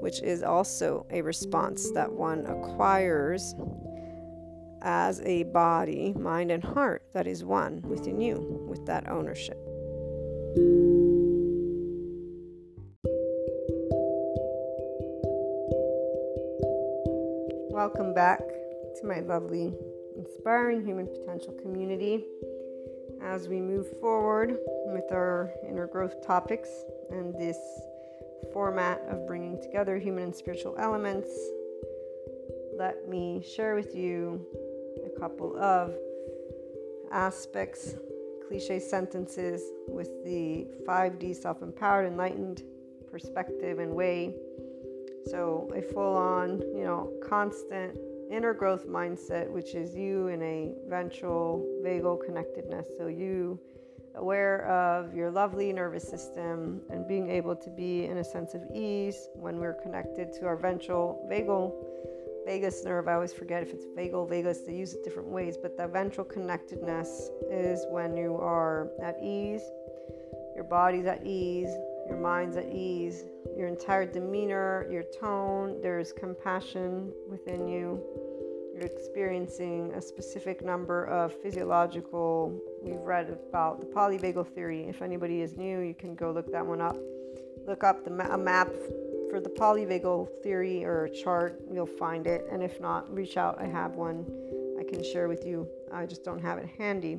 which is also a response that one acquires as a body, mind, and heart that is one within you with that ownership. Welcome back to my lovely, inspiring human potential community as we move forward with our inner growth topics and this format of bringing together human and spiritual elements. Let me share with you a couple of aspects, cliche sentences with the 5D self empowered, enlightened perspective and way. So, a full on, you know, constant inner growth mindset, which is you in a ventral vagal connectedness. So, you aware of your lovely nervous system and being able to be in a sense of ease when we're connected to our ventral vagal vagus nerve, I always forget if it's vagal, vagus, they use it different ways, but the ventral connectedness is when you are at ease, your body's at ease, your mind's at ease, your entire demeanor, your tone, there's compassion within you. You're experiencing a specific number of physiological. We've read about the polyvagal theory. If anybody is new, you can go look that one up. Look up the ma- a map for the polyvagal theory or chart, you'll find it. And if not, reach out. I have one I can share with you. I just don't have it handy.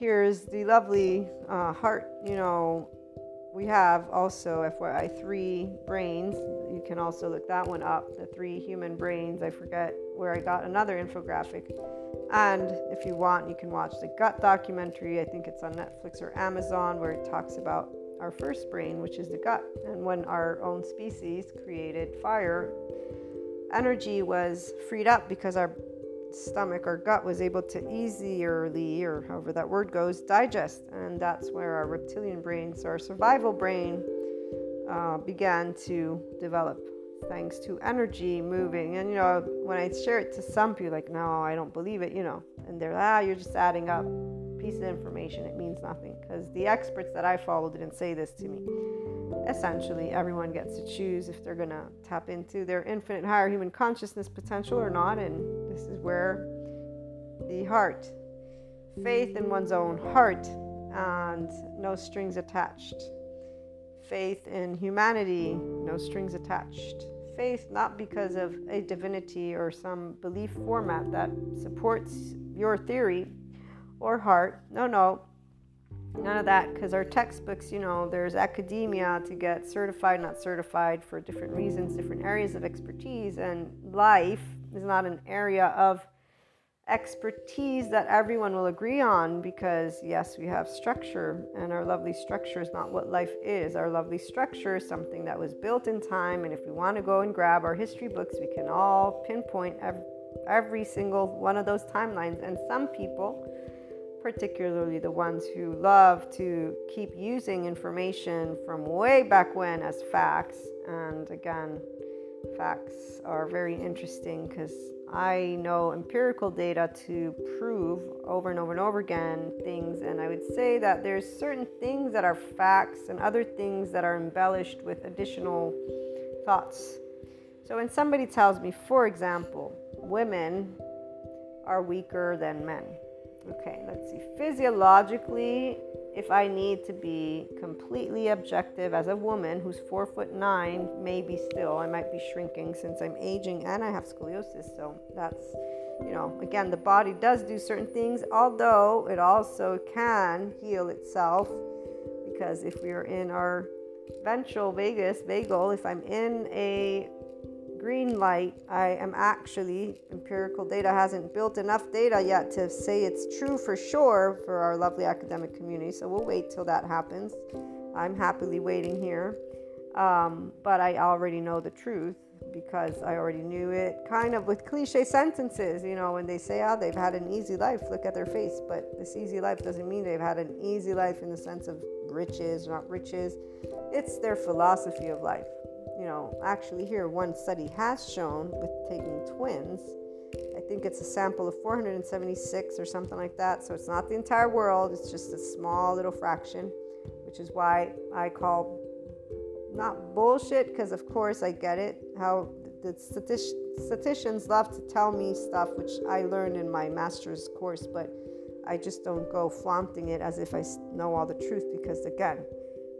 Here's the lovely uh, heart. You know, we have also, FYI, three brains. You can also look that one up. The three human brains. I forget where I got another infographic. And if you want, you can watch the gut documentary. I think it's on Netflix or Amazon, where it talks about our first brain, which is the gut. And when our own species created fire, energy was freed up because our stomach, our gut, was able to easily, or however that word goes, digest. And that's where our reptilian brains, our survival brain, uh, began to develop thanks to energy moving. And you know, when I share it to some people, like, no, I don't believe it, you know, and they're, ah, you're just adding up piece of information, it means nothing because the experts that I follow didn't say this to me. Essentially, everyone gets to choose if they're to tap into their infinite higher human consciousness potential or not, and this is where the heart, faith in one's own heart, and no strings attached. Faith in humanity, no strings attached. Faith not because of a divinity or some belief format that supports your theory or heart. No, no, none of that because our textbooks, you know, there's academia to get certified, not certified for different reasons, different areas of expertise, and life is not an area of expertise that everyone will agree on because, yes, we have structure, and our lovely structure is not what life is. Our lovely structure is something that was built in time, and if we want to go and grab our history books, we can all pinpoint every, single one of those timelines. And some people, particularly the ones who love to keep using information from way back when as facts, and again, facts are very interesting because I know empirical data to prove over and over and over again things, and I would say that there's certain things that are facts and other things that are embellished with additional thoughts. So when somebody tells me, for example, women are weaker than men. Okay, let's see. Physiologically, if I need to be completely objective as a woman who's four foot nine, maybe still, I might be shrinking since I'm aging and I have scoliosis. So that's, you know, again, the body does do certain things, although it also can heal itself because if we are in our ventral vagus, vagal, if I'm in a green light, I am actually, empirical data hasn't built enough data yet to say it's true for sure for our lovely academic community. So we'll wait till that happens. I'm happily waiting here. Um, but I already know the truth because I already knew it. Kind of with cliche sentences, you know, when they say, oh, they've had an easy life, look at their face. But this easy life doesn't mean they've had an easy life in the sense of riches, not riches. It's their philosophy of life you know, actually, here one study has shown with taking twins. I think it's a sample of 476 or something like that. So it's not the entire world, it's just a small little fraction, which is why I call not bullshit, because of course I get it. How the statisticians love to tell me stuff, which I learned in my master's course, but I just don't go flaunting it as if I know all the truth, because again,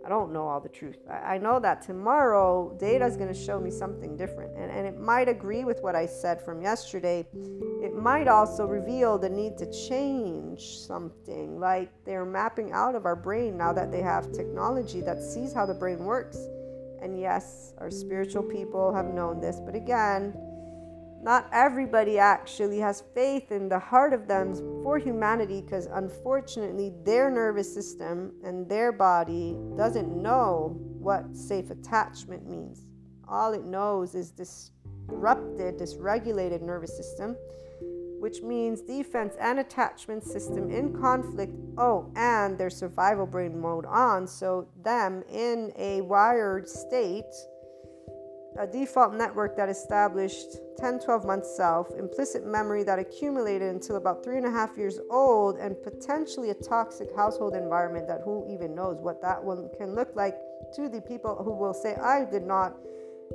I don't know all the truth. I, know that tomorrow data is going to show me something different. And, and it might agree with what I said from yesterday. It might also reveal the need to change something, like they're mapping out of our brain now that they have technology that sees how the brain works. And yes, our spiritual people have known this, but again, not everybody actually has faith in the heart of them for humanity because unfortunately their nervous system and their body doesn't know what safe attachment means. All it knows is disrupted dysregulated nervous system which means defense and attachment system in conflict. Oh and their survival brain mode on. So them in a wired state a default network that established 10 12 months self, implicit memory that accumulated until about three and a half years old, and potentially a toxic household environment that who even knows what that one can look like to the people who will say, I did not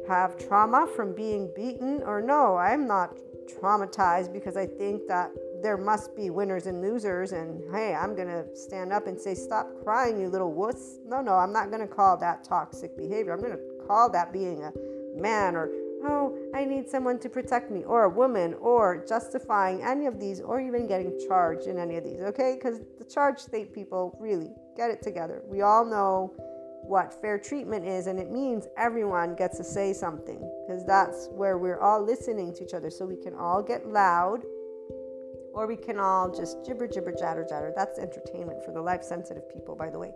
have trauma from being beaten, or no, I'm not traumatized because I think that there must be winners and losers, and hey, I'm gonna stand up and say, Stop crying, you little wuss. No, no, I'm not gonna call that toxic behavior. I'm gonna call that being a man or oh, I need someone to protect me, or a woman, or justifying any of these, or even getting charged in any of these, okay? Because the charge state people really get it together. We all know what fair treatment is, and it means everyone gets to say something because that's where we're all listening to each other. So we can all get loud, or we can all just gibber, gibber, jatter, jatter. That's entertainment for the life sensitive people, by the way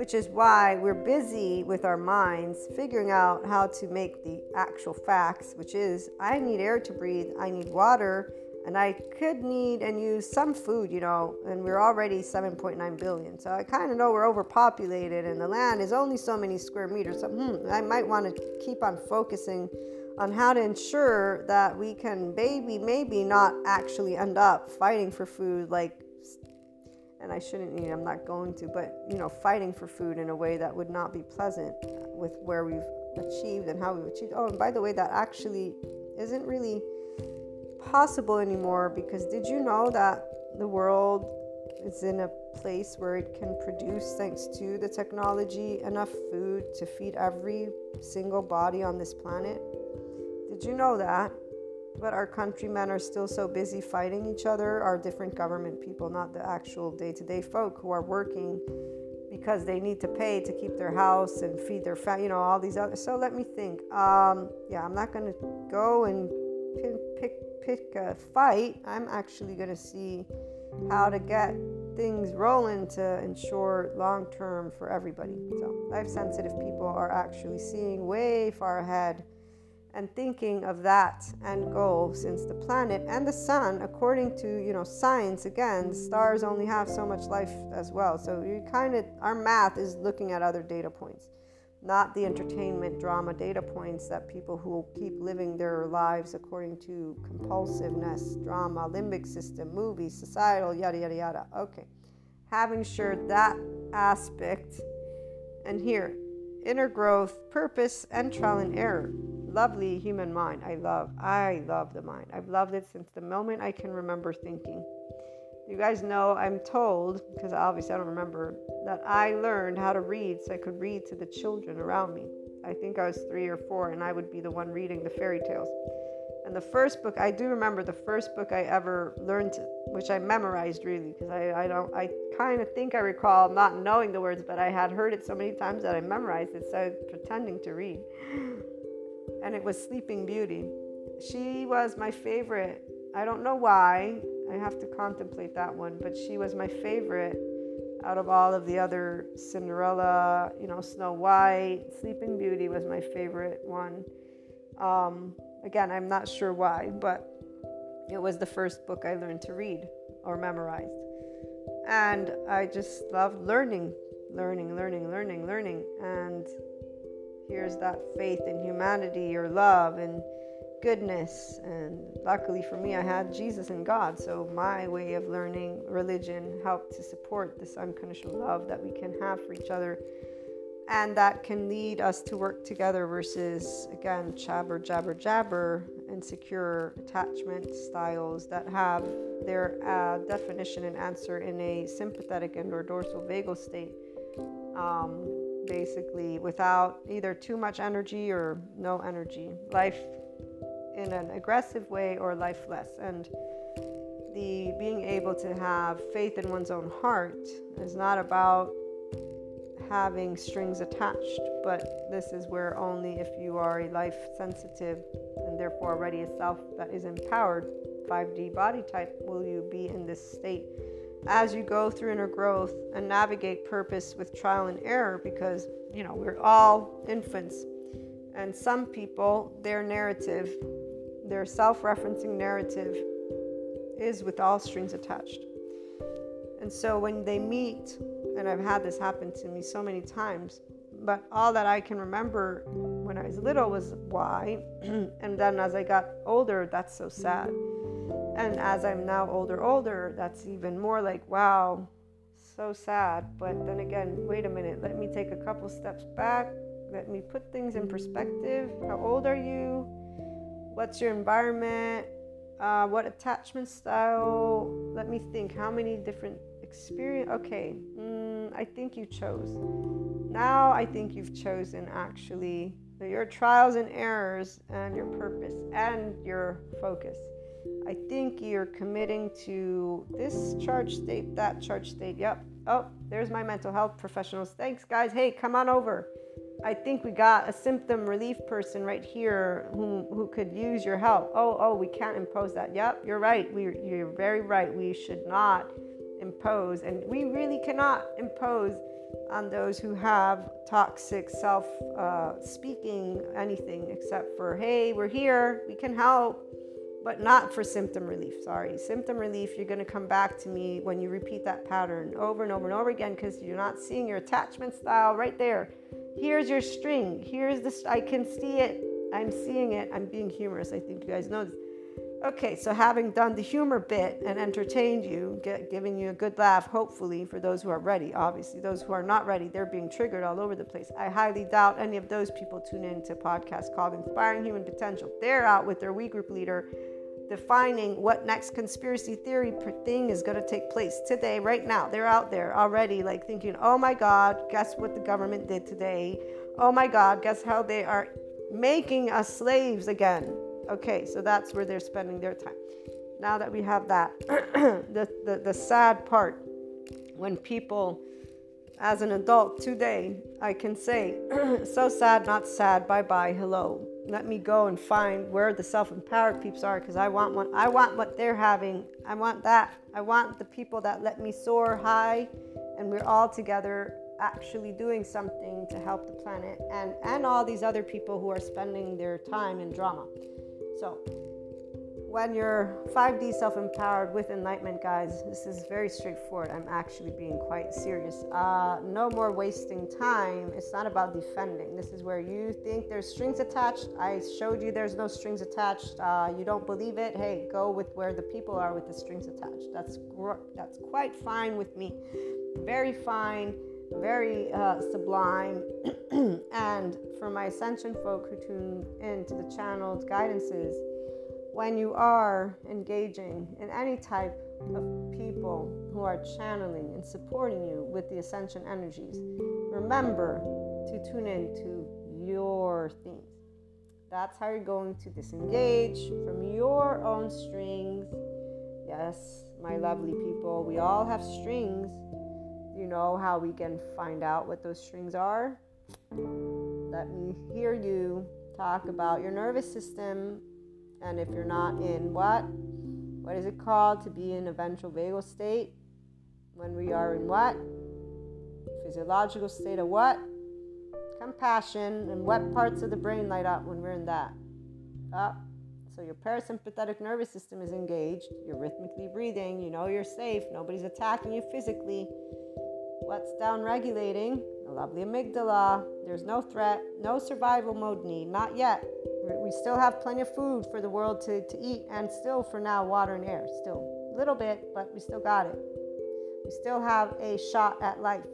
which is why we're busy with our minds figuring out how to make the actual facts, which is I need air to breathe, I need water, and I could need and use some food, you know, and we're already 7.9 billion. So I kind of know we're overpopulated and the land is only so many square meters. So hmm, I might want to keep on focusing on how to ensure that we can maybe, maybe not actually end up fighting for food like and I shouldn't eat, I'm not going to, but you know, fighting for food in a way that would not be pleasant with where we've achieved and how we've achieved. Oh, and by the way, that actually isn't really possible anymore because did you know that the world is in a place where it can produce, thanks to the technology, enough food to feed every single body on this planet. Did you know that? But our countrymen are still so busy fighting each other, our different government people, not the actual day to day folk who are working because they need to pay to keep their house and feed their family, you know, all these other. So let me think. Um, yeah, I'm not going to go and pick, pick a fight. I'm actually going to see how to get things rolling to ensure long term for everybody. So, life sensitive people are actually seeing way far ahead and thinking of that end goal since the planet and the sun according to you know science again stars only have so much life as well. So you kind of our math is looking at other data points not the entertainment drama data points that people who keep living their lives according to compulsiveness drama limbic system movies societal yada yada yada. Okay having shared that aspect and here inner growth purpose and trial and error lovely human mind. I love, I love the mind. I've loved it since the moment I can remember thinking. You guys know I'm told, because obviously I don't remember, that I learned how to read so I could read to the children around me. I think I was three or four, and I would be the one reading the fairy tales. And the first book, I do remember the first book I ever learned, which I memorized really, because I, I don't, I kind of think I recall not knowing the words, but I had heard it so many times that I memorized it, so pretending to read and it was Sleeping Beauty. She was my favorite. I don't know why. I have to contemplate that one, but she was my favorite out of all of the other Cinderella, you know, Snow White, Sleeping Beauty was my favorite one. Um, again, I'm not sure why, but it was the first book I learned to read or memorized. And I just loved learning, learning, learning, learning, learning. And here's that faith in humanity or love and goodness. And luckily for me, I had Jesus and God. So my way of learning religion helped to support this unconditional love that we can have for each other. And that can lead us to work together versus, again, jabber, jabber, jabber, insecure attachment styles that have their uh, definition and answer in a sympathetic and or dorsal vagal state. Um, basically without either too much energy or no energy. Life in an aggressive way or lifeless. And the being able to have faith in one's own heart is not about having strings attached, but this is where only if you are a life sensitive and therefore already a self that is empowered 5D body type will you be in this state as you go through inner growth and navigate purpose with trial and error because, you know, we're all infants. And some people, their narrative, their self referencing narrative, is with all strings attached. And so when they meet, and I've had this happen to me so many times, but all that I can remember when I was little was why. and then as I got older, that's so sad. And as I'm now older, older, that's even more like, wow, so sad. But then again, wait a minute, let me take a couple steps back. Let me put things in perspective. How old are you? What's your environment? Uh, what attachment style? Let me think. How many different experience? Okay, mm, I think you chose. Now I think you've chosen actually your trials and errors and your purpose and your focus. I think you're committing to this charge state, that charge state. Yep. Oh, there's my mental health professionals. Thanks, guys. Hey, come on over. I think we got a symptom relief person right here who, who could use your help. Oh, oh, we can't impose that. Yep, you're right. We, you're very right. We should not impose, and we really cannot impose on those who have toxic self uh, speaking anything except for, hey, we're here, we can help but not for symptom relief. Sorry. Symptom relief, you're going to come back to me when you repeat that pattern over and over and over again because you're not seeing your attachment style right there. Here's your string. Here's this. I can see it. I'm seeing it. I'm being humorous. I think you guys know this. Okay, so having done the humor bit and entertained you, get, giving you a good laugh, hopefully, for those who are ready. Obviously, those who are not ready, they're being triggered all over the place. I highly doubt any of those people tune in to a podcast called Inspiring Human Potential. They're out with their we group leader defining what next conspiracy theory thing is going to take place today, right now. They're out there already, like thinking, oh my God, guess what the government did today? Oh my God, guess how they are making us slaves again? Okay, so that's where they're spending their time. Now that we have that, the, the, the sad part when people, as an adult today, I can say, so sad, not sad, bye bye, hello let me go and find where the self-empowered peeps are because I want one. I want what they're having. I want that. I want the people that let me soar high, and we're all together actually doing something to help the planet and and all these other people who are spending their time in drama. So when you're 5D self empowered with enlightenment, guys, this is very straightforward. I'm actually being quite serious. Uh, no more wasting time. It's not about defending. This is where you think there's strings attached. I showed you there's no strings attached. Uh, you don't believe it. Hey, go with where the people are with the strings attached. That's gr- that's quite fine with me. Very fine. Very uh, sublime. and for my ascension folk who tune into the channeled guidances when you are engaging in any type of people who are channeling and supporting you with the ascension energies, remember to tune in to your themes. That's how you're going to disengage from your own strings. Yes, my lovely people, we all have strings. You know how we can find out what those strings are? Let me hear you talk about your nervous system and if you're not in what? What is it called to be in a ventral vagal state? When we are in what? Physiological state of what? Compassion. And what parts of the brain light up when we're in that? Up. So your parasympathetic nervous system is engaged. You're rhythmically breathing. You know you're safe. Nobody's attacking you physically. What's down regulating? The lovely amygdala. There's no threat, no survival mode need, not yet. We still have plenty of food for the world to, to eat, and still for now, water and air. Still a little bit, but we still got it. We still have a shot at life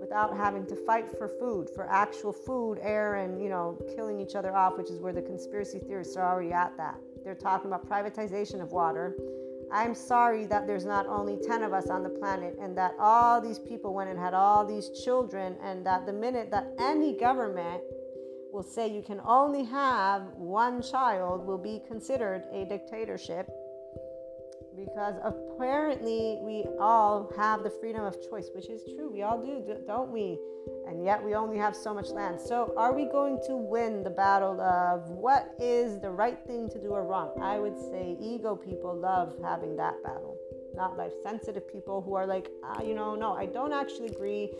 without having to fight for food, for actual food, air, and you know, killing each other off, which is where the conspiracy theorists are already at that. They're talking about privatization of water. I'm sorry that there's not only 10 of us on the planet and that all these people went and had all these children, and that the minute that any government will say you can only have one child will be considered a dictatorship because apparently we all have the freedom of choice, which is true. We all do, don't we? And yet we only have so much land. So, are we going to win the battle of what is the right thing to do or wrong? I would say ego people love having that battle, not life sensitive people who are like, ah, you know, no, I don't actually agree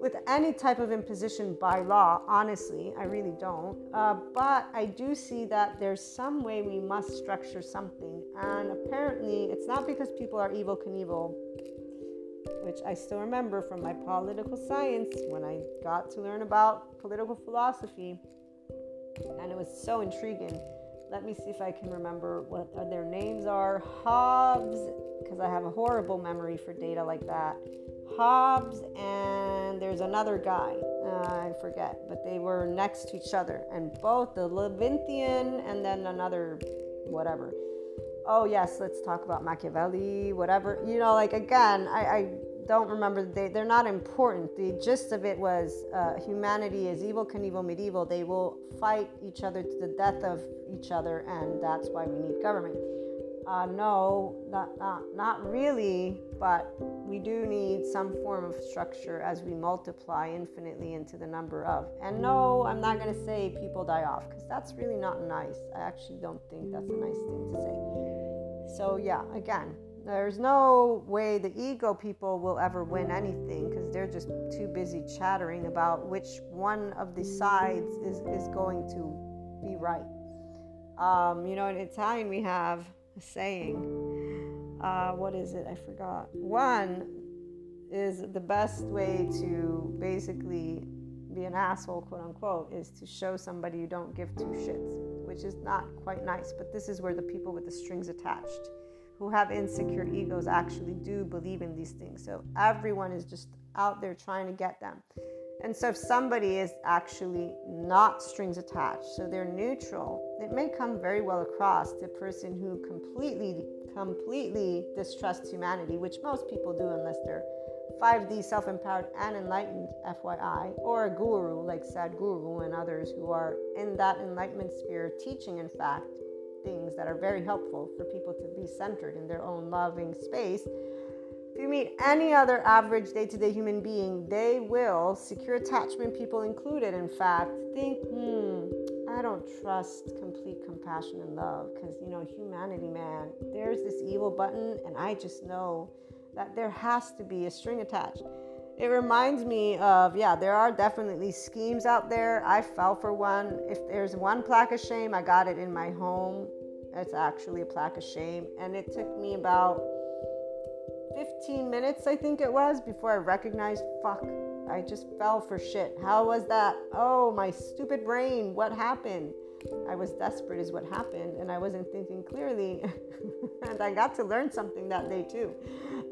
with any type of imposition by law, honestly, I really don't. Uh, but I do see that there's some way we must structure something. And apparently, it's not because people are Evel Knievel, which I still remember from my political science when I got to learn about political philosophy. And it was so intriguing. Let me see if I can remember what their names are. Hobbes, because I have a horrible memory for data like that. Hobbes and there's another guy, uh, I forget, but they were next to each other, and both the Leviathan and then another whatever. Oh yes, let's talk about Machiavelli, whatever. You know, like again, I, I don't remember. They they're not important. The gist of it was uh, humanity is Evel Knievel medieval. They will fight each other to the death of each other, and that's why we need government. Uh, no, not, not, not really, but we do need some form of structure as we multiply infinitely into the number of. And no, I'm not going to say people die off because that's really not nice. I actually don't think that's a nice thing to say. So, yeah, again, there's no way the ego people will ever win anything because they're just too busy chattering about which one of the sides is, is going to be right. Um, you know, in Italian, we have saying. Uh, what is it? I forgot. One is the best way to basically be an asshole, quote unquote, is to show somebody you don't give two shits, which is not quite nice. But this is where the people with the strings attached, who have insecure egos, actually do believe in these things. So everyone is just out there trying to get them. And so, if somebody is actually not strings attached, so they're neutral, it may come very well across to a person who completely, completely distrusts humanity, which most people do unless they're 5D self empowered and enlightened, FYI, or a guru like Sadhguru and others who are in that enlightenment sphere teaching, in fact, things that are very helpful for people to be centered in their own loving space if you meet any other average day to day human being, they will, secure attachment people included, in fact, think, hmm, I don't trust complete compassion and love because, you know, humanity, man, there's this evil button, and I just know that there has to be a string attached. It reminds me of, yeah, there are definitely schemes out there. I fell for one. If there's one plaque of shame, I got it in my home. It's actually a plaque of shame. And it took me about 15 minutes, I think it was, before I recognized, fuck, I just fell for shit. How was that? Oh, my stupid brain, what happened? I was desperate, is what happened, and I wasn't thinking clearly. and I got to learn something that day, too.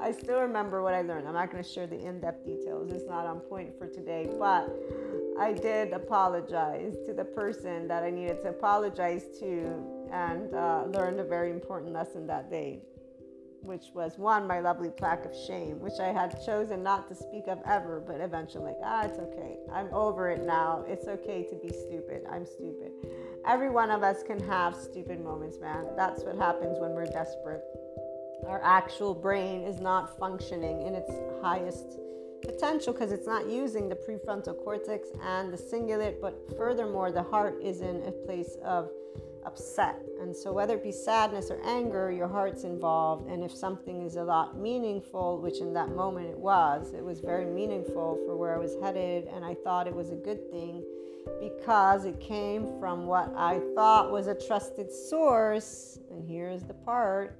I still remember what I learned. I'm not going to share the in depth details, it's not on point for today, but I did apologize to the person that I needed to apologize to and uh, learned a very important lesson that day which was one, my lovely plaque of shame, which I had chosen not to speak of ever, but eventually, ah, it's okay. I'm over it now. It's okay to be stupid. I'm stupid. Every one of us can have stupid moments, man. That's what happens when we're desperate. Our actual brain is not functioning in its highest potential because it's not using the prefrontal cortex and the cingulate, but furthermore, the heart is in a place of upset. And so, whether it be sadness or anger, your heart's involved. And if something is a lot meaningful, which in that moment it was, it was very meaningful for where I was headed. And I thought it was a good thing because it came from what I thought was a trusted source. And here's the part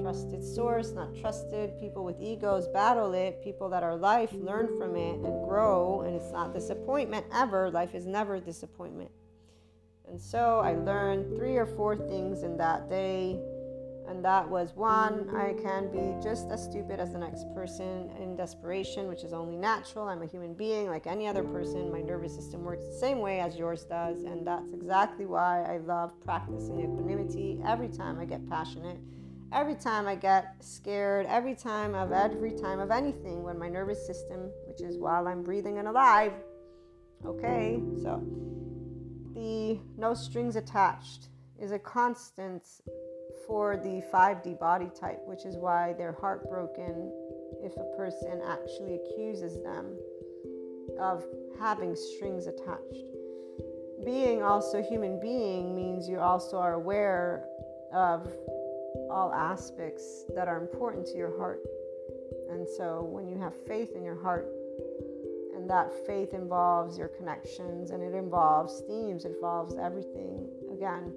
trusted source, not trusted. People with egos battle it. People that are life learn from it and grow. And it's not disappointment ever. Life is never disappointment. And so I learned three or four things in that day. And that was one, I can be just as stupid as the next person in desperation, which is only natural. I'm a human being like any other person. My nervous system works the same way as yours does. And that's exactly why I love practicing equanimity every time I get passionate, every time I get scared, every time of every time of anything when my nervous system, which is while I'm breathing and alive. Okay, so the no strings attached is a constant for the 5D body type, which is why they're heartbroken if a person actually accuses them of having strings attached. Being also human being means you also are aware of all aspects that are important to your heart. And so when you have faith in your heart, and that faith involves your connections and it involves themes, it involves everything, again,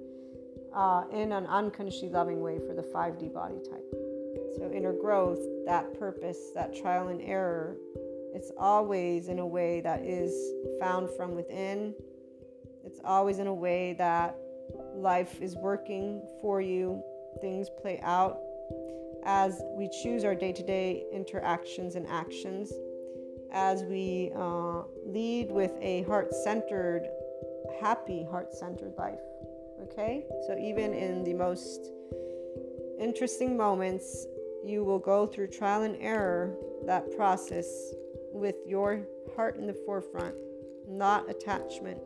uh, in an unconditionally loving way for the 5D body type. So, inner growth, that purpose, that trial and error, it's always in a way that is found from within. It's always in a way that life is working for you, things play out as we choose our day to day interactions and actions as we uh, lead with a heart centered, happy, heart centered life. Okay? So, even in the most interesting moments, you will go through trial and error that process with your heart in the forefront, not attachment.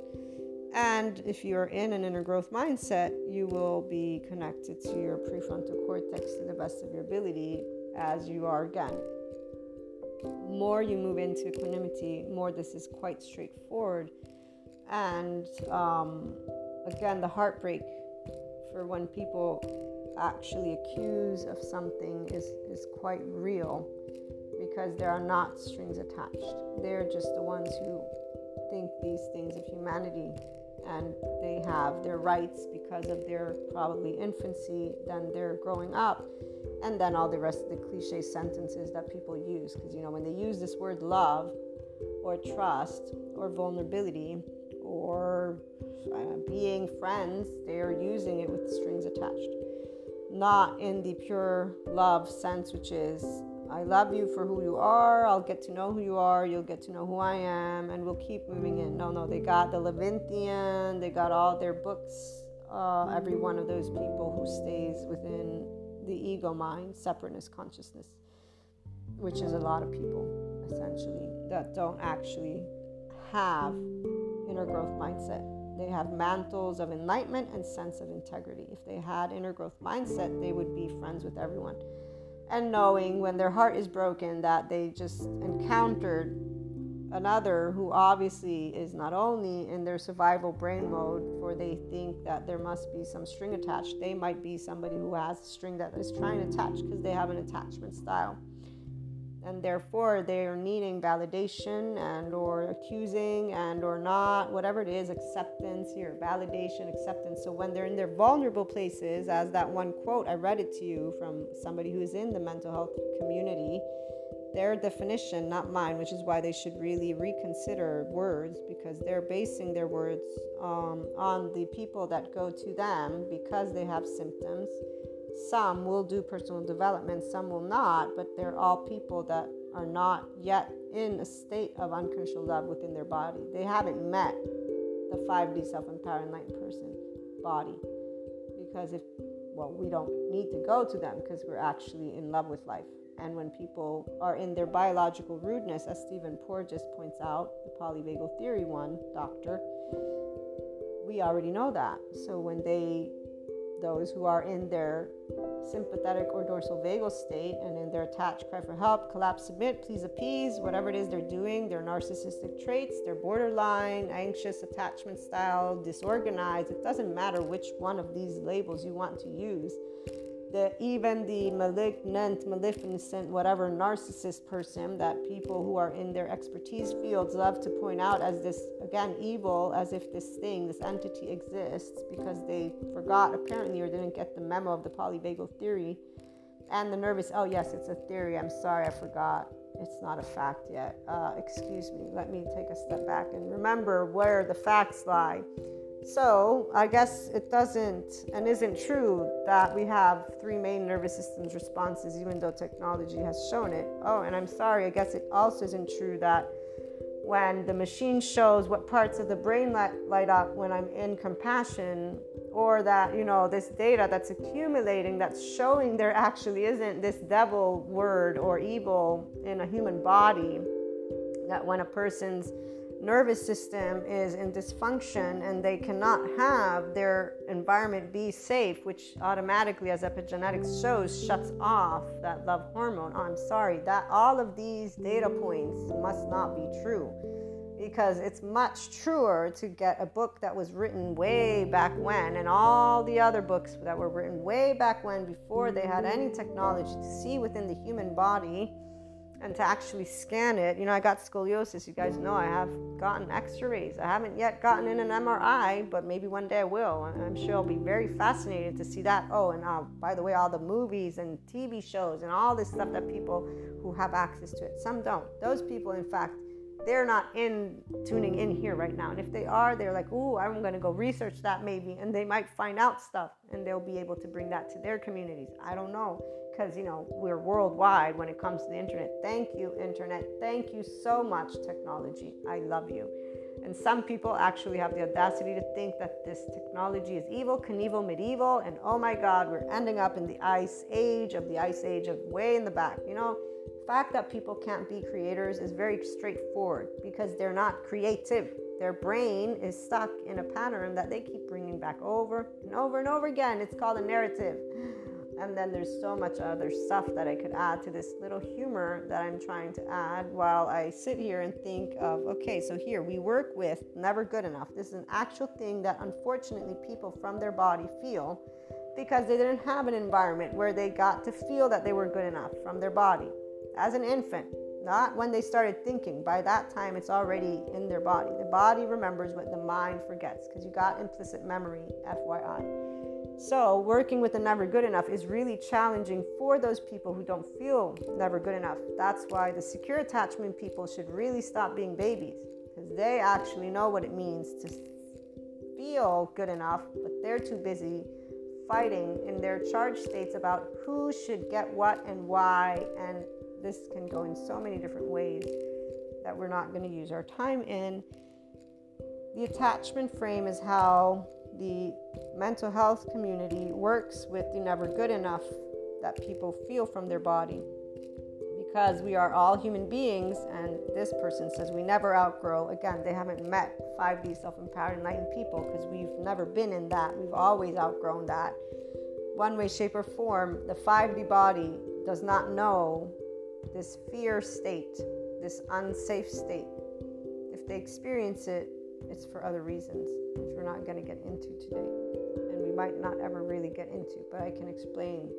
And if you're in an inner growth mindset, you will be connected to your prefrontal cortex to the best of your ability as you are again more you move into equanimity, more this is quite straightforward. And um, again, the heartbreak for when people actually accuse of something is, is quite real because there are not strings attached. They're just the ones who think these things of humanity and they have their rights because of their probably infancy, then they're growing up, and then all the rest of the cliche sentences that people use. Because, you know, when they use this word love or trust or vulnerability or uh, being friends, they're using it with strings attached. Not in the pure love sense, which is I love you for who you are. I'll get to know who you are. You'll get to know who I am, and we'll keep moving in. No, no, they got the Leviathan. They got all their books. Uh, every one of those people who stays within the ego mind, separateness consciousness, which is a lot of people essentially that don't actually have inner growth mindset. They have mantles of enlightenment and sense of integrity. If they had inner growth mindset, they would be friends with everyone. And knowing when their heart is broken that they just encountered another who obviously is not only in their survival brain mode, for they think that there must be some string attached. They might be somebody who has a string that is trying to attach because they have an attachment style and therefore they are needing validation and or accusing and or not whatever it is acceptance here validation acceptance so when they're in their vulnerable places as that one quote i read it to you from somebody who's in the mental health community their definition not mine which is why they should really reconsider words because they're basing their words um, on the people that go to them because they have symptoms some will do personal development, some will not, but they're all people that are not yet in a state of unconditional love within their body. They haven't met the 5D self empowered enlightened person body. Because if, well, we don't need to go to them because we're actually in love with life. And when people are in their biological rudeness, as Stephen Porges points out, the polyvagal theory one, doctor, we already know that. So when they those who are in their sympathetic or dorsal vagal state and in their attached cry for help, collapse, submit, please appease, whatever it is they're doing, their narcissistic traits, their borderline, anxious attachment style, disorganized, it doesn't matter which one of these labels you want to use the even the malignant, maleficent, whatever narcissist person that people who are in their expertise fields love to point out as this again evil, as if this thing, this entity exists because they forgot apparently or didn't get the memo of the polyvagal theory. And the nervous, oh yes, it's a theory. I'm sorry, I forgot. It's not a fact yet. Uh, excuse me. Let me take a step back and remember where the facts lie. So, I guess it doesn't and isn't true that we have three main nervous systems responses, even though technology has shown it. Oh, and I'm sorry, I guess it also isn't true that when the machine shows what parts of the brain light, light up when I'm in compassion, or that, you know, this data that's accumulating that's showing there actually isn't this devil word or evil in a human body, that when a person's nervous system is in dysfunction and they cannot have their environment be safe, which automatically, as epigenetics shows, shuts off that love hormone. I'm sorry, that all of these data points must not be true because it's much truer to get a book that was written way back when and all the other books that were written way back when before they had any technology to see within the human body and to actually scan it. You know, I got scoliosis. You guys know I have gotten x rays. I haven't yet gotten in an MRI, but maybe one day I will. I'm sure I'll be very fascinated to see that. Oh, and uh, by the way, all the movies and TV shows and all this stuff that people who have access to it, some don't. Those people, in fact, they're not in tuning in here right now. And if they are, they're like, ooh, I'm to go research that maybe. And they might find out stuff and they'll be able to bring that to their communities. I don't know because you know we're worldwide when it comes to the internet. Thank you, internet. Thank you so much, technology. I love you. And some people actually have the audacity to think that this technology is evil, Knievel, medieval, and oh my God, we're ending up in the ice age of the ice age of way in the back. You know, the fact that people can't be creators is very straightforward because they're not creative. Their brain is stuck in a pattern that they keep bringing back over and over and over again. It's called a narrative. And then there's so much other stuff that I could add to this little humor that I'm trying to add while I sit here and think of okay, so here we work with never good enough. This is an actual thing that unfortunately people from their body feel because they didn't have an environment where they got to feel that they were good enough from their body as an infant. Not when they started thinking. By that time, it's already in their body. The body remembers what the mind forgets because you got implicit memory, FYI. So, working with the never good enough is really challenging for those people who don't feel never good enough. That's why the secure attachment people should really stop being babies because they actually know what it means to feel good enough, but they're too busy fighting in their charge states about who should get what and why and this can go in so many different ways that we're not going to use our time in. The attachment frame is how the mental health community works with the never good enough that people feel from their body. Because we are all human beings, and this person says we never outgrow. Again, they haven't met 5D self empowered enlightened people because we've never been in that. We've always outgrown that. One way, shape, or form, the 5D body does not know this fear state, this unsafe state. If they experience it, it's for other reasons, which we're not going to get into today. And we might not ever really get into, but I can explain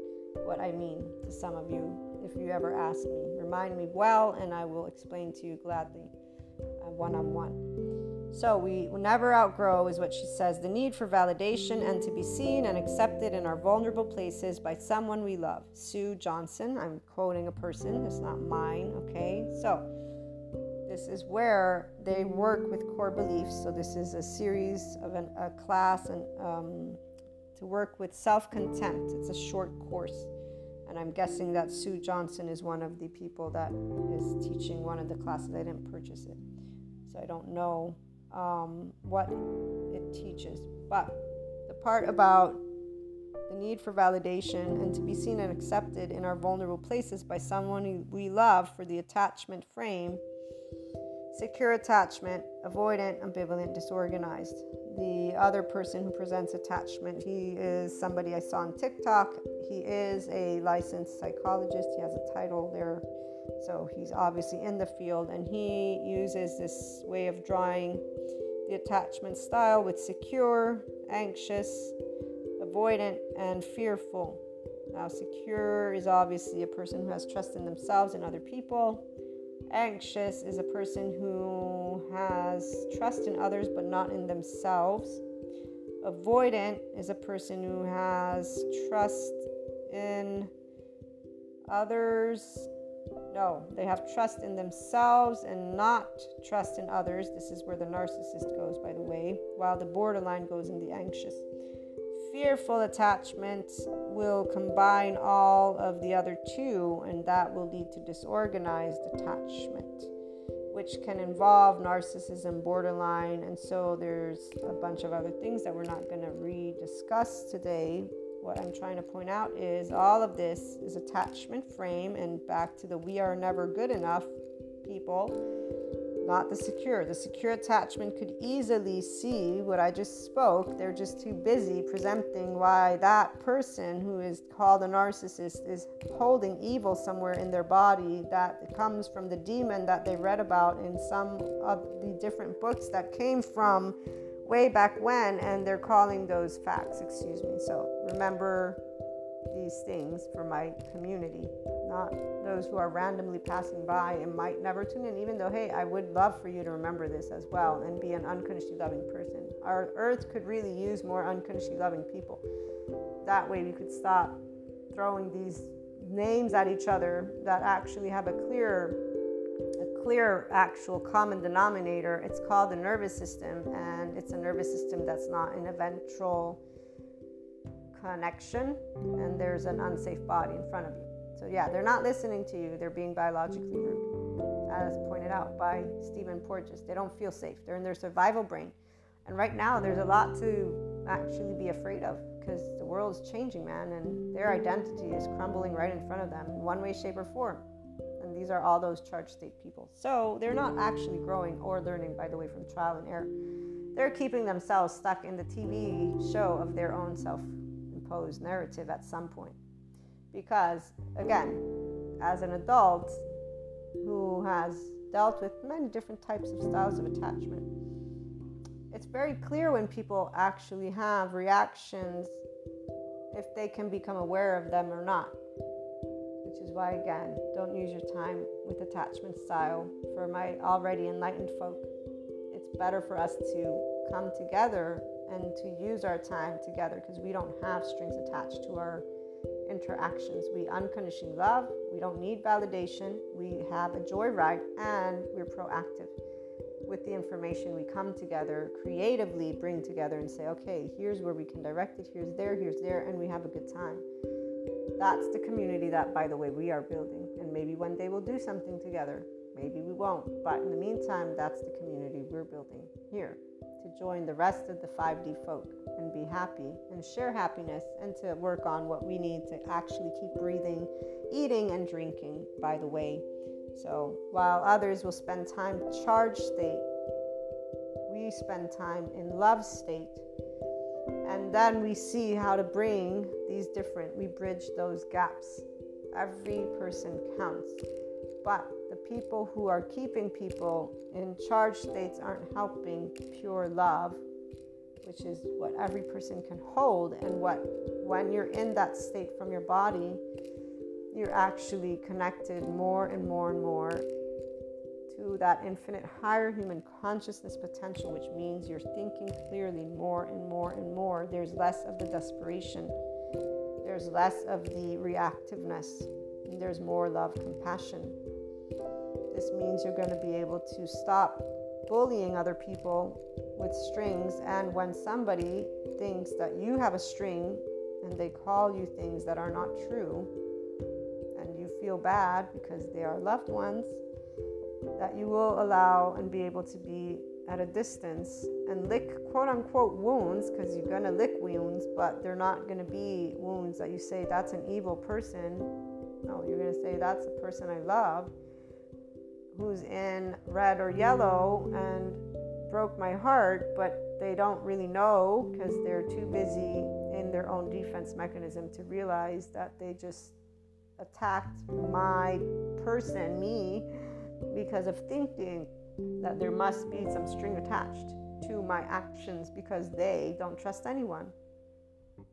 what I mean to some of you if you ever ask me. Remind me well, and I will explain to you gladly one on one. So we never outgrow, is what she says, the need for validation and to be seen and accepted in our vulnerable places by someone we love. Sue Johnson. I'm quoting a person, it's not mine, okay? So this is where they work with core beliefs. So this is a series of an, a class and um, to work with self-contempt. It's a short course. And I'm guessing that Sue Johnson is one of the people that is teaching one of the classes. I didn't purchase it. So I don't know um, what it teaches. But the part about the need for validation and to be seen and accepted in our vulnerable places by someone we love for the attachment frame secure attachment, avoidant, ambivalent, disorganized. The other person who presents attachment, he is somebody I saw on TikTok. He is a licensed psychologist. He has a title there. So he's obviously in the field and he uses this way of drawing the attachment style with secure, anxious, avoidant, and fearful. Now, secure is obviously a person who has trust in themselves and other people. Anxious is a person who has trust in others but not in themselves. Avoidant is a person who has trust in others no, they have trust in themselves and not trust in others. This is where the narcissist goes, by the way, while the borderline goes in the anxious. Fearful attachment will combine all of the other two, and that will lead to disorganized attachment, which can involve narcissism, borderline, and so there's a bunch of other things that we're not going to re-discuss today. What I'm trying to point out is all of this is attachment frame and back to the we are never good enough people, not the secure. The secure attachment could easily see what I just spoke. They're just too busy presenting why that person who is called a narcissist is holding evil somewhere in their body that comes from the demon that they read about in some of the different books that came from way back when, and they're calling those facts, excuse me. So remember these things for my community, not those who are randomly passing by and might never tune in, even though, hey, I would love for you to remember this as well and be an unconditionally loving person. Our earth could really use more unconditionally loving people. That way, we could stop throwing these names at each other that actually have a clear clear actual common denominator. It's called the nervous system, and it's a nervous system that's not in a ventral connection, and there's an unsafe body in front of you. So, yeah, they're not listening to you, they're being biologically rude, as pointed out by Stephen Porges. They don't feel safe, they're in their survival brain. And right now, there's a lot to actually be afraid of because the world is changing, man, and their identity is crumbling right in front of them one way, shape, or form. And these are all those charged state people. So they're not actually growing or learning, by the way, from trial and error. They're keeping themselves stuck in the TV show of their own self imposed narrative at some point. Because, again, as an adult who has dealt with many different types of styles of attachment, it's very clear when people actually have reactions if they can become aware of them or not which is why, again, don't use your time with attachment style. For my already enlightened folk, it's better for us to come together and to use our time together because we don't have strings attached to our interactions. We unconditionally love, we don't need validation, we have a joyride, and we're proactive. With the information, we come together, creatively bring together and say, okay, here's where we can direct it, here's there, here's there, and we have a good time. That's the community that, by the way, we are building And maybe one day we'll do something together. Maybe we won't. But in the meantime, that's the community we're building here to join the rest of the 5D folk and be happy and share happiness and to work on what we need to actually keep breathing, eating, and drinking, by the way. So while others will spend time charge state, we spend time in love state. And then we see how to bring these different, we bridge those gaps. Every person counts. But people who are keeping people in charge states aren't helping pure love, which is what every person can hold, and what when you're in that state from your body, you're actually connected more and more and more to that infinite higher human consciousness potential, which means you're thinking clearly more and more and more. There's less of the desperation, there's less of the reactiveness, and there's more love, compassion. This means you're going to be able to stop bullying other people with strings. And when somebody thinks that you have a string and they call you things that are not true, and you feel bad because they are loved ones, that you will allow and be able to be at a distance and lick quote unquote wounds because you're going to lick wounds, but they're not going to be wounds that you say that's an evil person. No, you're going to say that's a person I love who's in red or yellow and broke my heart, but they don't really know because they're too busy in their own defense mechanism to realize that they just attacked my person, me, because of thinking that there must be some string attached to my actions because they don't trust anyone.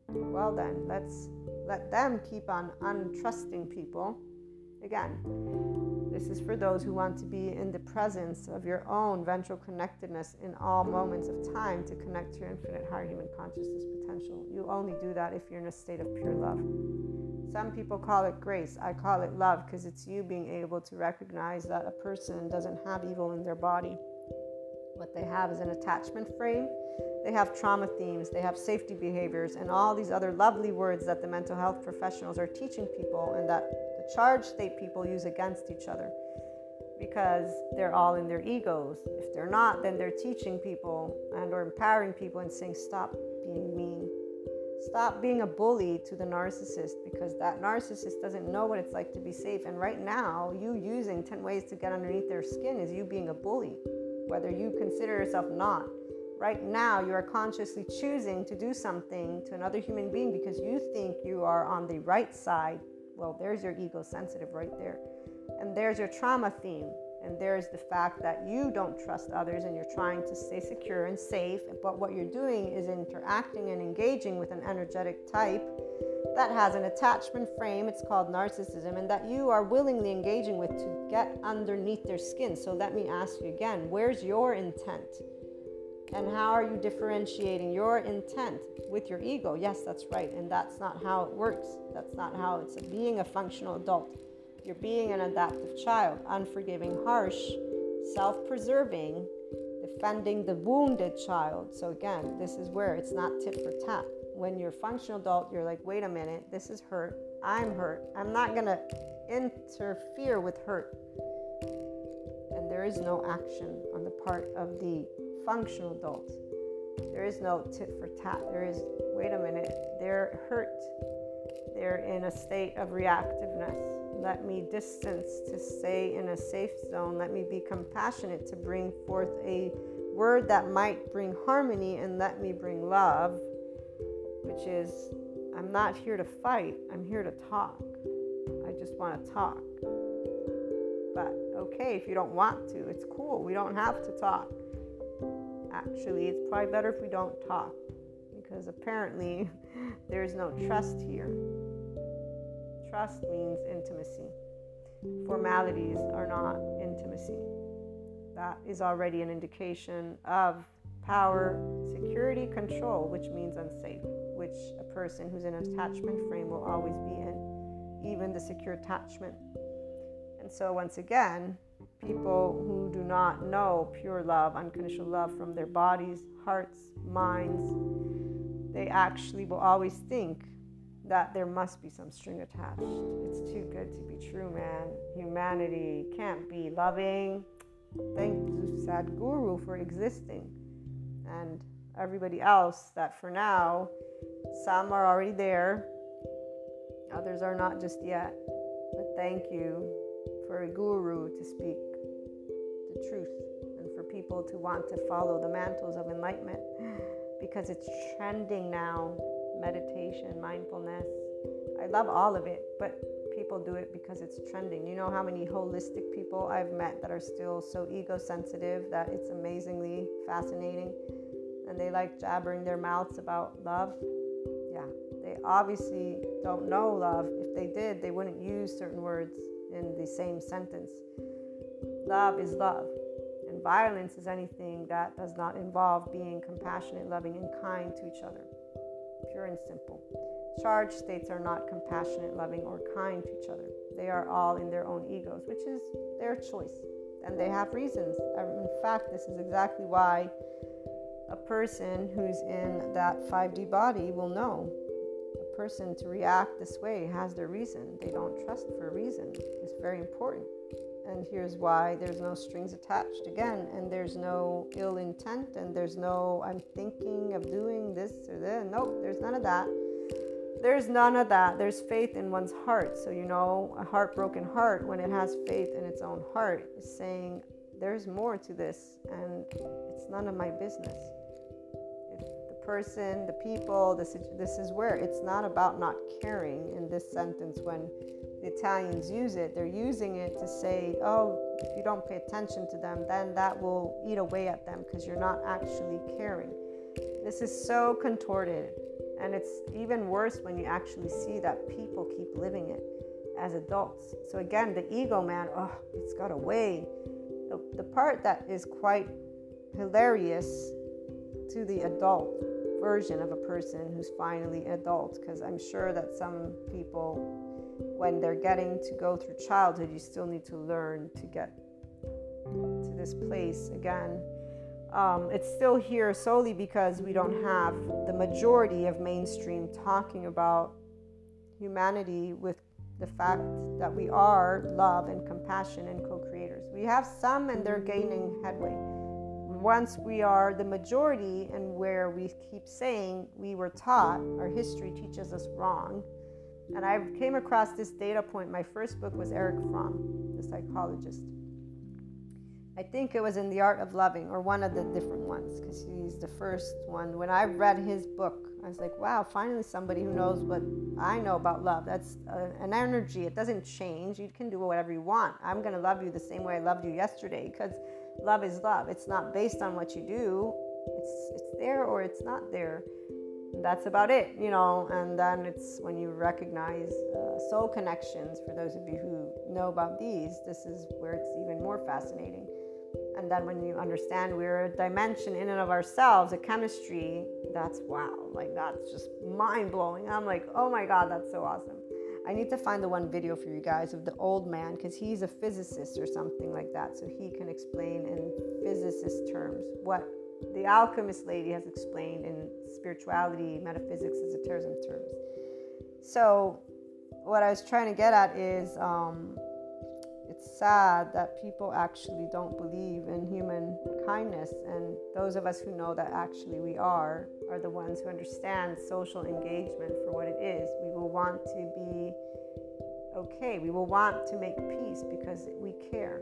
Well, then, let's let them keep on untrusting people. Again, this is for those who want to be in the presence of your own ventral connectedness in all moments of time to connect to your infinite higher human consciousness potential. You only do that if you're in a state of pure love. Some people call it grace. I call it love because it's you being able to recognize that a person doesn't have evil in their body. What they have is an attachment frame. They have trauma themes, they have safety behaviors, and all these other lovely words that the mental health professionals are teaching people and that charge state people use against each other because they're all in their egos. If they're not, then they're teaching people and or empowering people and saying stop being mean Stop being a bully to the narcissist because that narcissist doesn't know what it's like to be safe. And right now, you using 10 ways to get underneath their skin is you being a bully, whether you consider yourself not. Right now, you are consciously choosing to do something to another human being because you think you are on the right side. Well, there's your ego sensitive right there. And there's your trauma theme. And there's the fact that you don't trust others and you're trying to stay secure and safe. But what you're doing is interacting and engaging with an energetic type that has an attachment frame. It's called narcissism, and that you are willingly engaging with to get underneath their skin. So let me ask you again where's your intent? And how are you differentiating your intent with your ego? Yes, that's right. And that's not how it works. That's not how it's being a functional adult. You're being an adaptive child, unforgiving, harsh, self preserving, defending the wounded child. So, again, this is where it's not tit for tat. When you're functional adult, you're like, wait a minute, this is hurt. I'm hurt. I'm not going to interfere with hurt. And there is no action on the part of the functional adult. There is no tit for tat. There is, wait a minute, they're hurt. They're in a state of reactiveness let me distance to stay in a safe zone. Let me be compassionate to bring forth a word that might bring harmony and let me bring love, which is I'm not here to fight, I'm here to talk. I just want to talk. But okay, if you don't want to, it's cool. We don't have to talk. Actually, it's probably better if we don't talk because apparently there's no trust here. Trust means intimacy. Formalities are not intimacy. That is already an indication of power, security, control, which means unsafe, which a person who's in an attachment frame will always be in, even the secure attachment. And so, once again, people who do not know pure love, unconditional love from their bodies, hearts, minds, they actually will always think that there must be some string attached. It's too good to be true, man. Humanity can't be loving. Thank you, Sadhguru, for existing. And everybody else that for now, some are already there, others are not just yet. But thank you for a guru to speak truth and for people to want to follow the mantles of enlightenment because it's trending now meditation, mindfulness. I love all of it, but people do it because it's trending. You know how many holistic people I've met that are still so ego sensitive that it's amazingly fascinating and they like jabbering their mouths about love? Yeah, they obviously don't know love. If they did, they wouldn't use certain words in the same sentence. Love is love. And violence is anything that does not involve being compassionate, loving, and kind to each other pure and simple. Charged states are not compassionate, loving, or kind to each other. They are all in their own egos, which is their choice. And they have reasons. Um, in fact, this is exactly why a person who's in that 5D body will know. A person to react this way has their reason. They don't trust for a reason. It's very important and here's why there's no strings attached. Again and there's no ill intent and there's no i'm thinking of doing this or that nope there's none of that. There's none of that. There's faith in one's heart. So you know a heartbroken heart when it has faith in its own heart is saying there's more to this and it's none of my business. The person the people this, this is where it's not about not caring in this sentence when the Italians use it. They're using it to say, oh, if you don't pay attention to them, then that will eat away at them because you're not actually caring. This is so contorted. And it's even worse when you actually see that people keep living it as adults. So, again, the ego man, oh, it's got away. The, the part that is quite hilarious to the adult version of a person who's finally adult, because I'm sure that some people when they're getting to go through childhood, you still need to learn to get to this place again. Um, it's still here solely because we don't have the majority of mainstream talking about humanity with the fact that we are love and compassion and co creators. We have some and they're gaining headway. Once we are the majority, and where we keep saying we were taught, our history teaches us wrong, and I came across this data point. My first book was Erich Fromm, the psychologist. I think it was in The Art of Loving, or one of the different ones, because he's the first one. When I read his book, I was like, wow, finally somebody who knows what I know about love. That's uh, an energy, it doesn't change. You can do whatever you want. I'm going to love you the same way I loved you yesterday, because love is love. It's not based on what you do, it's, it's there or it's not there that's about it, you know. And then it's when you recognize uh, soul connections, for those of you who know about these, this is where it's even more fascinating. And then when you understand we're a dimension in and of ourselves, a chemistry, that's wow, like that's just mind blowing. I'm like, oh my God, that's so awesome. I need to find the one video for you guys of the old man because he's a physicist or something like that. So he can explain in physicist terms what the alchemist lady has explained in spirituality, metaphysics, esotericism terms. So, what I was trying to get at is um, it's sad that people actually don't believe in human kindness. And those of us who know that actually we are, are the ones who understand social engagement for what it is. We will want to be okay. We will want to make peace because we care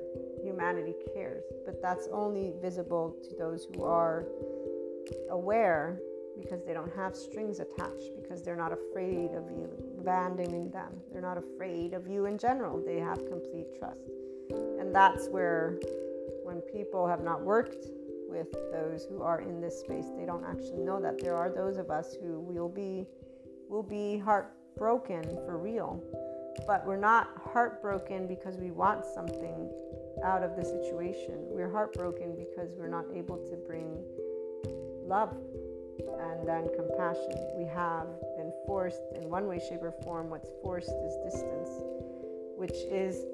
humanity cares, but that's only visible to those who are aware because they don't have strings attached, because they're not afraid of you abandoning them. They're not afraid of you in general. They have complete trust. And that's where, when people have not worked with those who are in this space, they don't actually know that there are those of us who will be will be heartbroken for real. But we're not heartbroken because we want something out of the situation. We're heartbroken because we're not able to bring love and then compassion. We have been forced in one way, shape, or form. What's forced is distance, which is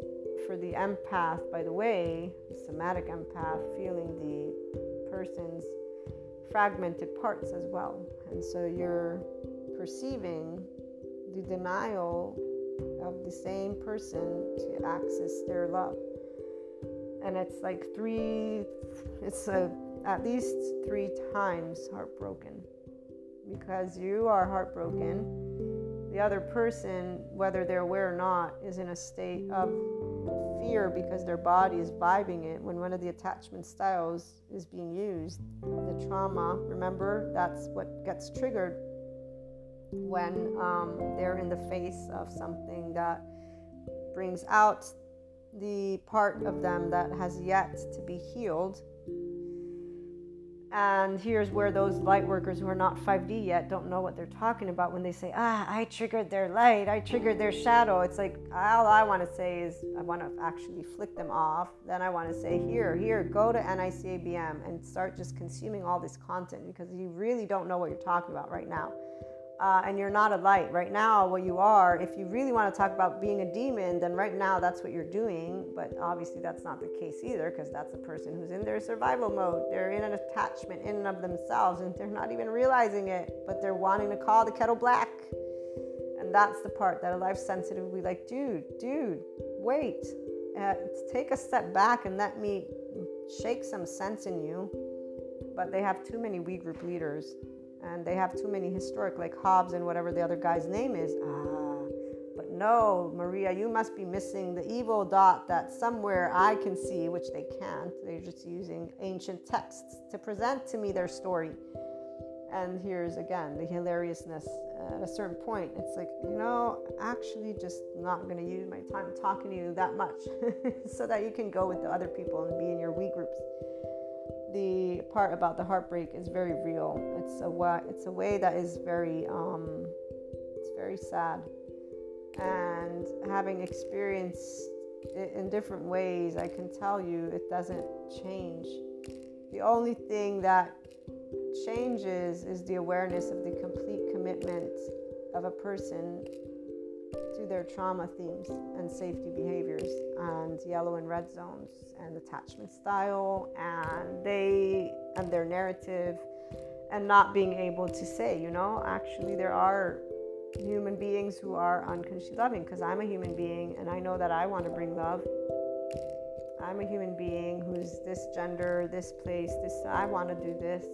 for the empath, by the way, the somatic empath, feeling the person's fragmented parts as well. And so you're perceiving the denial of the same person to access their love. And it's like three, it's a, at least three times heartbroken because you are heartbroken. The other person, whether they're aware or not, is in a state of fear because their body is vibing it when one of the attachment styles is being used. The trauma, remember, that's what gets triggered when um, they're in the face of something that brings out the part of them that has yet to be healed and here's where those light workers who are not 5D yet don't know what they're talking about when they say, ah, I triggered their light, I triggered their shadow. It's like, all I want to say is, I want to actually flick them off. Then I want to say, here, here, go to NICABM and start just consuming all this content because you really don't know what you're talking about right now uh, and you're not a light. Right now, what you are, if you really want to talk about being a demon, then right now that's what you're doing. But obviously, that's not the case either, because that's a person who's in their survival mode. They're in an attachment in and of themselves, and they're not even realizing it, but they're wanting to call the kettle black. And that's the part that a life sensitive will be like, dude, dude, wait. Uh, take a step back and let me shake some sense in you. But they have too many we group leaders and they have too many historic, like Hobbes and whatever the other guy's name is. Ah, but no, Maria, you must be missing the evil dot that somewhere I can see, which they can't. They're just using ancient texts to present to me their story. And here's again the hilariousness. At a certain point, it's like, you know, actually just not going to use my time talking to you that much so that you can go with the other people and be in your we groups the part about the heartbreak is very real. It's a way, it's a way that is very um, it's very sad, and having experienced it in different ways, I can tell you it doesn't change. The only thing that changes is the awareness of the complete commitment of a person to their trauma themes and safety behaviors and yellow and red zones and attachment style and they and their narrative and not being able to say you know actually there are human beings who are unconsciously loving because i'm a human being and i know that i want to bring love. I'm a human being who's this gender this place this i want to do this.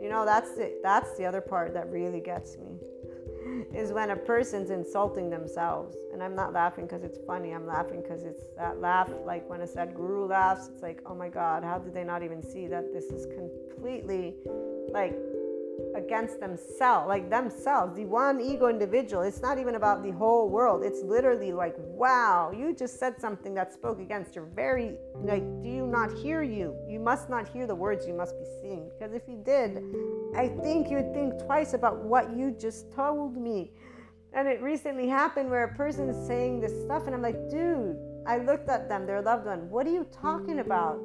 You know that's the that's the other part that really gets me is when a person's insulting themselves. And I'm not laughing because it's funny. I'm laughing because it's that laugh, like when a Sadhguru laughs, it's like, oh my God, how did they not even see that this is completely like against themselves, like themselves, the one ego individual. It's not even about the whole world. It's literally like, wow, you just said something that spoke against your very, like, do you not hear you? You must not hear the words you must be seeing. Because if you did, I think you'd think twice about what you just told me. And it recently happened where a person is saying this stuff, and I'm like, dude, I looked at them, their loved one, what are you talking about?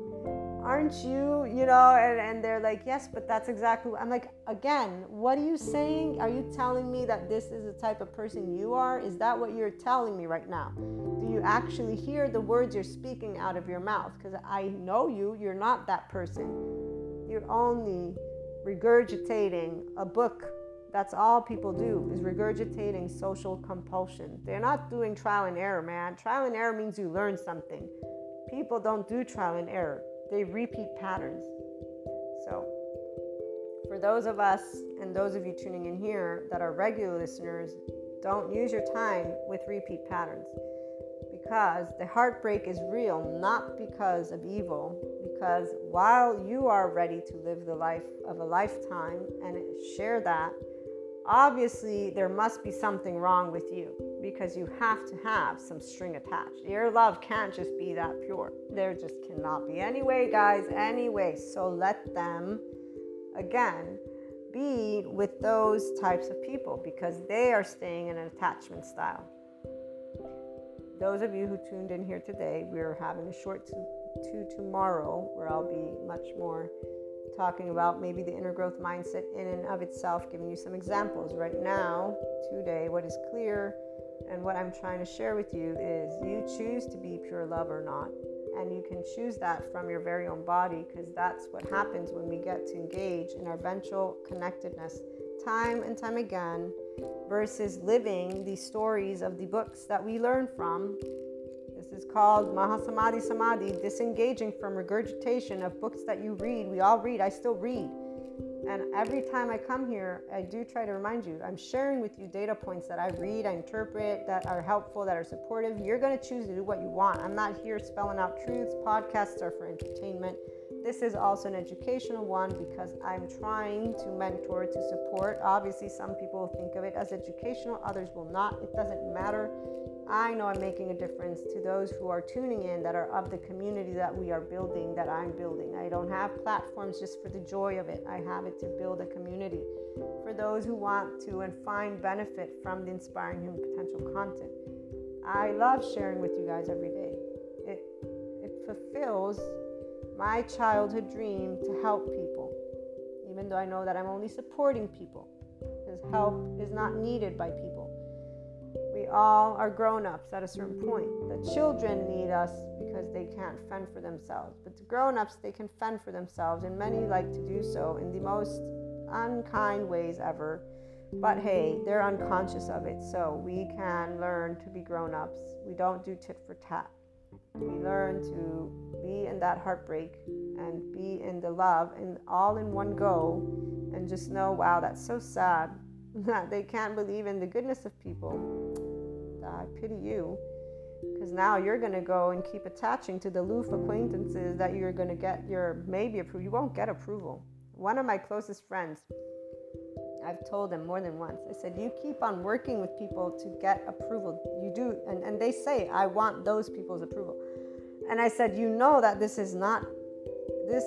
aren't you you know? And, and they're like yes but that's exactly i'm like again what are you saying? Are you telling me that this is the type of person you are? Is that what you're telling me right now? Do you actually hear the words you're speaking out of your mouth? Because i know you you're not that person. You're only regurgitating a book. That's all people do is regurgitating social compulsion. They're not doing trial and error man. Trial and error means you learn something. People don't do trial and error. They repeat patterns. So, for those of us and those of you tuning in here that are regular listeners, don't use your time with repeat patterns because the heartbreak is real, not because of evil. Because while you are ready to live the life of a lifetime and share that, obviously there must be something wrong with you because you have to have some string attached. Your love can't just be that pure. There just cannot be. Anyway, guys, anyway, so let them, again, be with those types of people because they are staying in an attachment style. Those of you who tuned in here today, we're having a short to, to tomorrow where I'll be much more talking about maybe the inner growth mindset in and of itself, giving you some examples. Right now, today, what is clear and what I'm trying to share with you is you choose to be pure love or not. And you can choose that from your very own body because that's what happens when we get to engage in our ventral connectedness time and time again versus living the stories of the books that we learn from. This is called Mahasamadhi Samadhi, disengaging from regurgitation of books that you read. We all read, I still read. And every time I come here, I do try to remind you, I'm sharing with you data points that I read, I interpret, that are helpful, that are supportive. You're going to choose to do what you want. I'm not here spelling out truths. Podcasts are for entertainment. This is also an educational one because I'm trying to mentor, to support. Obviously, some people think of it as educational, others will not. It doesn't matter. I know I'm making a difference to those who are tuning in that are of the community that we are building, that I'm building. I don't have platforms just for the joy of it, I have it to build a community. For those who want to and find benefit from the inspiring human potential content, I love sharing with you guys every day. It, it fulfills my childhood dream to help people, even though I know that I'm only supporting people, because help is not needed by people we all are grown ups at a certain point. The children need us because they can't fend for themselves. But the grown ups, they can fend for themselves, and many like to do so in the most unkind ways ever. But hey, they're unconscious of it, so we can learn to be grown ups. We don't do tit for tat. We learn to be in that heartbreak and be in the love and all in one go and just know, wow, that's so sad that they can't believe in the goodness of people. I pity you because now you're going to go and keep attaching to the loof acquaintances that you're going to get your maybe approval. You won't get approval. One of my closest friends, I've told him more than once. I said, You keep on working with people to get approval. You do. And, and they say, I want those people's approval. And I said, You know that this is not, this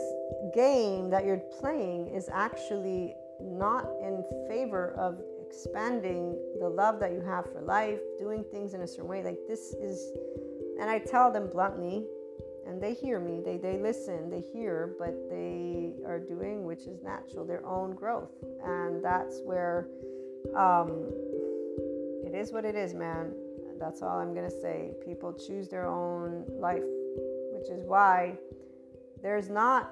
game that you're playing is actually not in favor of expanding the love that you have for life, doing things in a certain way. Like this is, and I tell them bluntly, and they hear me, they, they listen, they hear, but they are doing, which is natural, their own growth. And that's where um, it is what it is, man. That's all I'm going to say. People choose their own life, which is why there's not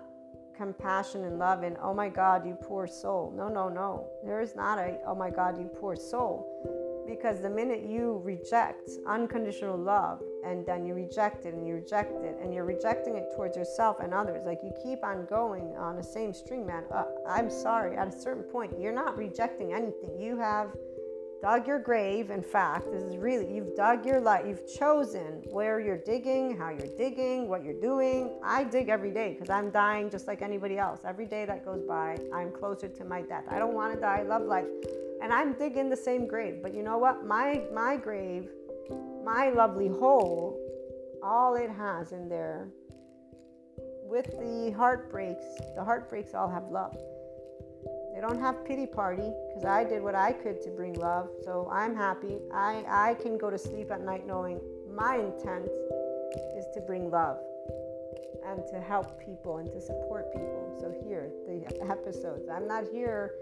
compassion and love and oh my god you poor soul. No no no. There is not a oh my god you poor soul. Because the minute you reject unconditional love and then you reject it and you reject it and you're rejecting it towards yourself and others like you keep on going on the same string man. Uh, i'm sorry at a certain point you're not rejecting anything. You have dug your grave. In fact, this is really, you've dug your life. You've chosen where you're digging, how you're digging, what you're doing. I dig every day because I'm dying just like anybody else. Every day that goes by, I'm closer to my death. I don't want to die. I love life. And I'm digging the same grave. But you know what? My, my grave, my lovely hole, all it has in there with the heartbreaks, the heartbreaks all have love. They don't have pity party because I did what I could to bring love. So I'm happy. I, I can go to sleep at night knowing my intent is to bring love and to help people and to support people. So here, the episodes. I'm not here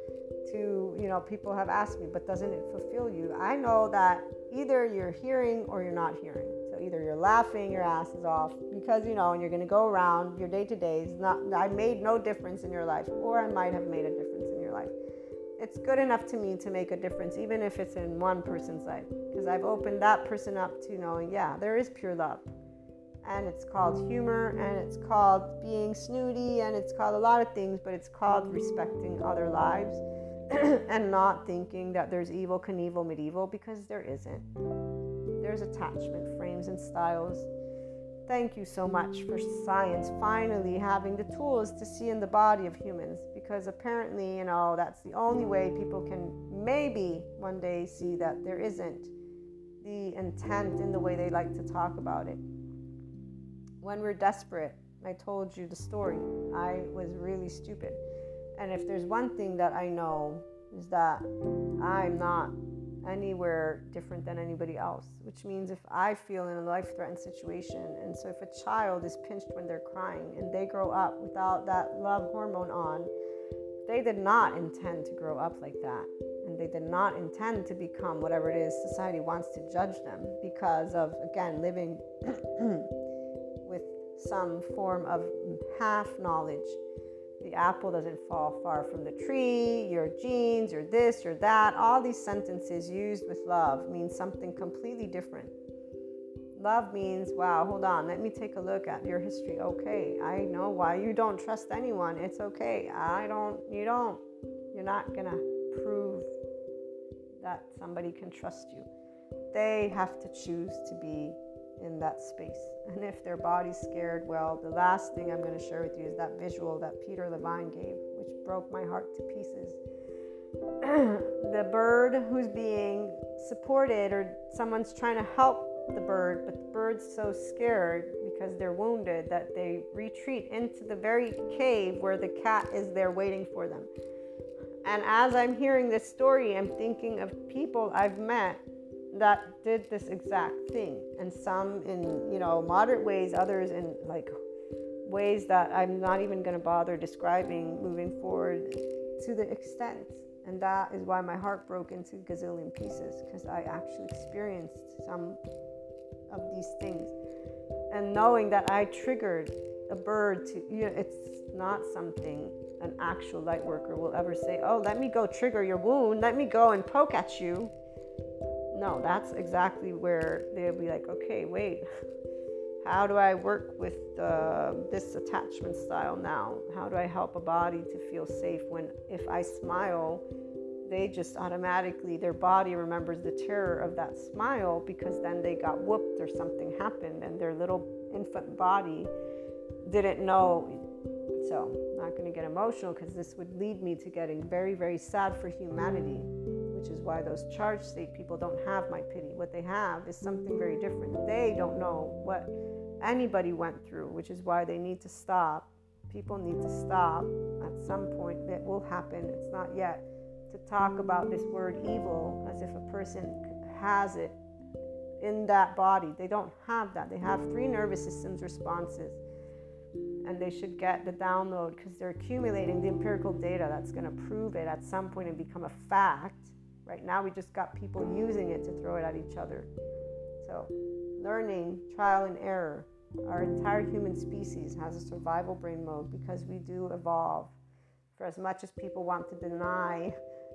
to, you know, people have asked me, but doesn't it fulfill you? I know that either you're hearing or you're not hearing. So either you're laughing your ass is off because you know, and you're going to go around your day to days. Not, I made no difference in your life, or I might have made a difference. It's good enough to me to make a difference, even if it's in one person's life, because I've opened that person up to knowing, yeah, there is pure love. And it's called humor, and it's called being snooty, and it's called a lot of things, but it's called respecting other lives and not thinking that there's evil, Knievel, medieval, because there isn't. There's attachment, frames, and styles Thank you so much for science finally having the tools to see in the body of humans because apparently, you know, that's the only way people can maybe one day see that there isn't the intent in the way they like to talk about it. When we're desperate, I told you the story. I was really stupid. And if there's one thing that I know is that I'm not anywhere different than anybody else, which means if I feel in a life threatened situation, and so if a child is pinched when they're crying and they grow up without that love hormone on, they did not intend to grow up like that. And they did not intend to become whatever it is society wants to judge them because of, again, living with some form of half knowledge apple doesn't fall far from the tree, your genes, your this, your that. All these sentences used with love mean something completely different. Love means, wow, hold on, let me take a look at your history. Okay, I know why you don't trust anyone. It's okay. I don't, you don't. You're not to prove that somebody can trust you. They have to choose to be in that space. And if their body's scared, well, the last thing I'm going to share with you is that visual that Peter Levine gave, which broke my heart to pieces. the bird who's being supported, or someone's trying to help the bird, but the bird's so scared because they're wounded that they retreat into the very cave where the cat is there waiting for them. And as I'm hearing this story, I'm thinking of people I've met that did this exact thing. And some in you know moderate ways others in like ways that i'm not even going to bother describing moving forward to the extent. And that is why my heart broke into gazillion pieces because i actually experienced some of these things. And knowing that i triggered a bird to you know it's not something an actual light worker will ever say oh let me go trigger your wound. Let me go and poke at you no, that's exactly where they'll be like, okay, wait, how do I work with uh, this attachment style now? How do I help a body to feel safe when if I smile, they just automatically, their body remembers the terror of that smile because then they got whooped or something happened and their little infant body didn't know. So, I'm not going to get emotional because this would lead me to getting very, very sad for humanity which is why those charged state people don't have my pity. What they have is something very different. They don't know what anybody went through, which is why they need to stop. People need to stop. At some point, it will happen. It's not yet. To talk about this word evil as if a person has it in that body. They don't have that. They have three nervous systems responses and they should get the download because they're accumulating the empirical data that's going to prove it at some point and become a fact Right now, we just got people using it to throw it at each other. So, learning, trial and error. Our entire human species has a survival brain mode because we do evolve. For as much as people want to deny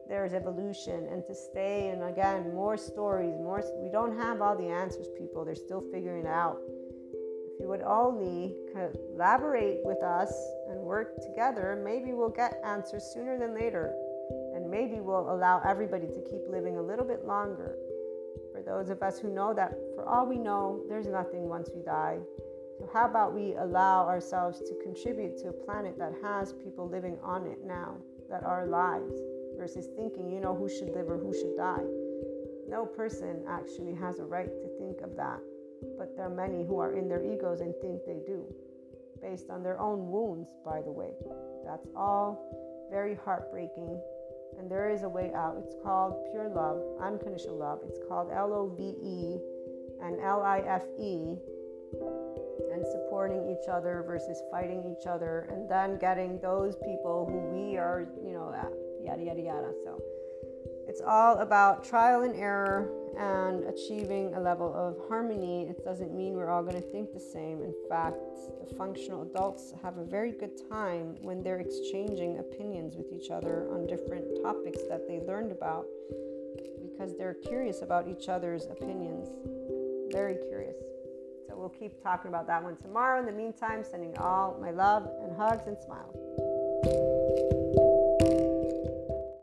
there's evolution and to stay, and again, more stories, more. We don't have all the answers, people. They're still figuring it out. If you would only collaborate with us and work together, maybe we'll get answers sooner than later maybe we'll allow everybody to keep living a little bit longer. For those of us who know that, for all we know, there's nothing once we die. So, how about we allow ourselves to contribute to a planet that has people living on it now, that are alive versus thinking, you know, who should live or who should die? No person actually has a right to think of that, but there are many who are in their egos and think they do, based on their own wounds, by the way. That's all very heartbreaking and there is a way out. It's called pure love, unconditional love. It's called L O V E and L I F E, and supporting each other versus fighting each other, and then getting those people who we are, you know, yada yada yada. So it's all about trial and error and achieving a level of harmony. It doesn't mean we're all going to think the same. In fact, functional adults have a very good time when they're exchanging opinions with each other on different topics that they learned about because they're curious about each other's opinions. Very curious. So we'll keep talking about that one tomorrow. In the meantime, sending all my love and hugs and smiles.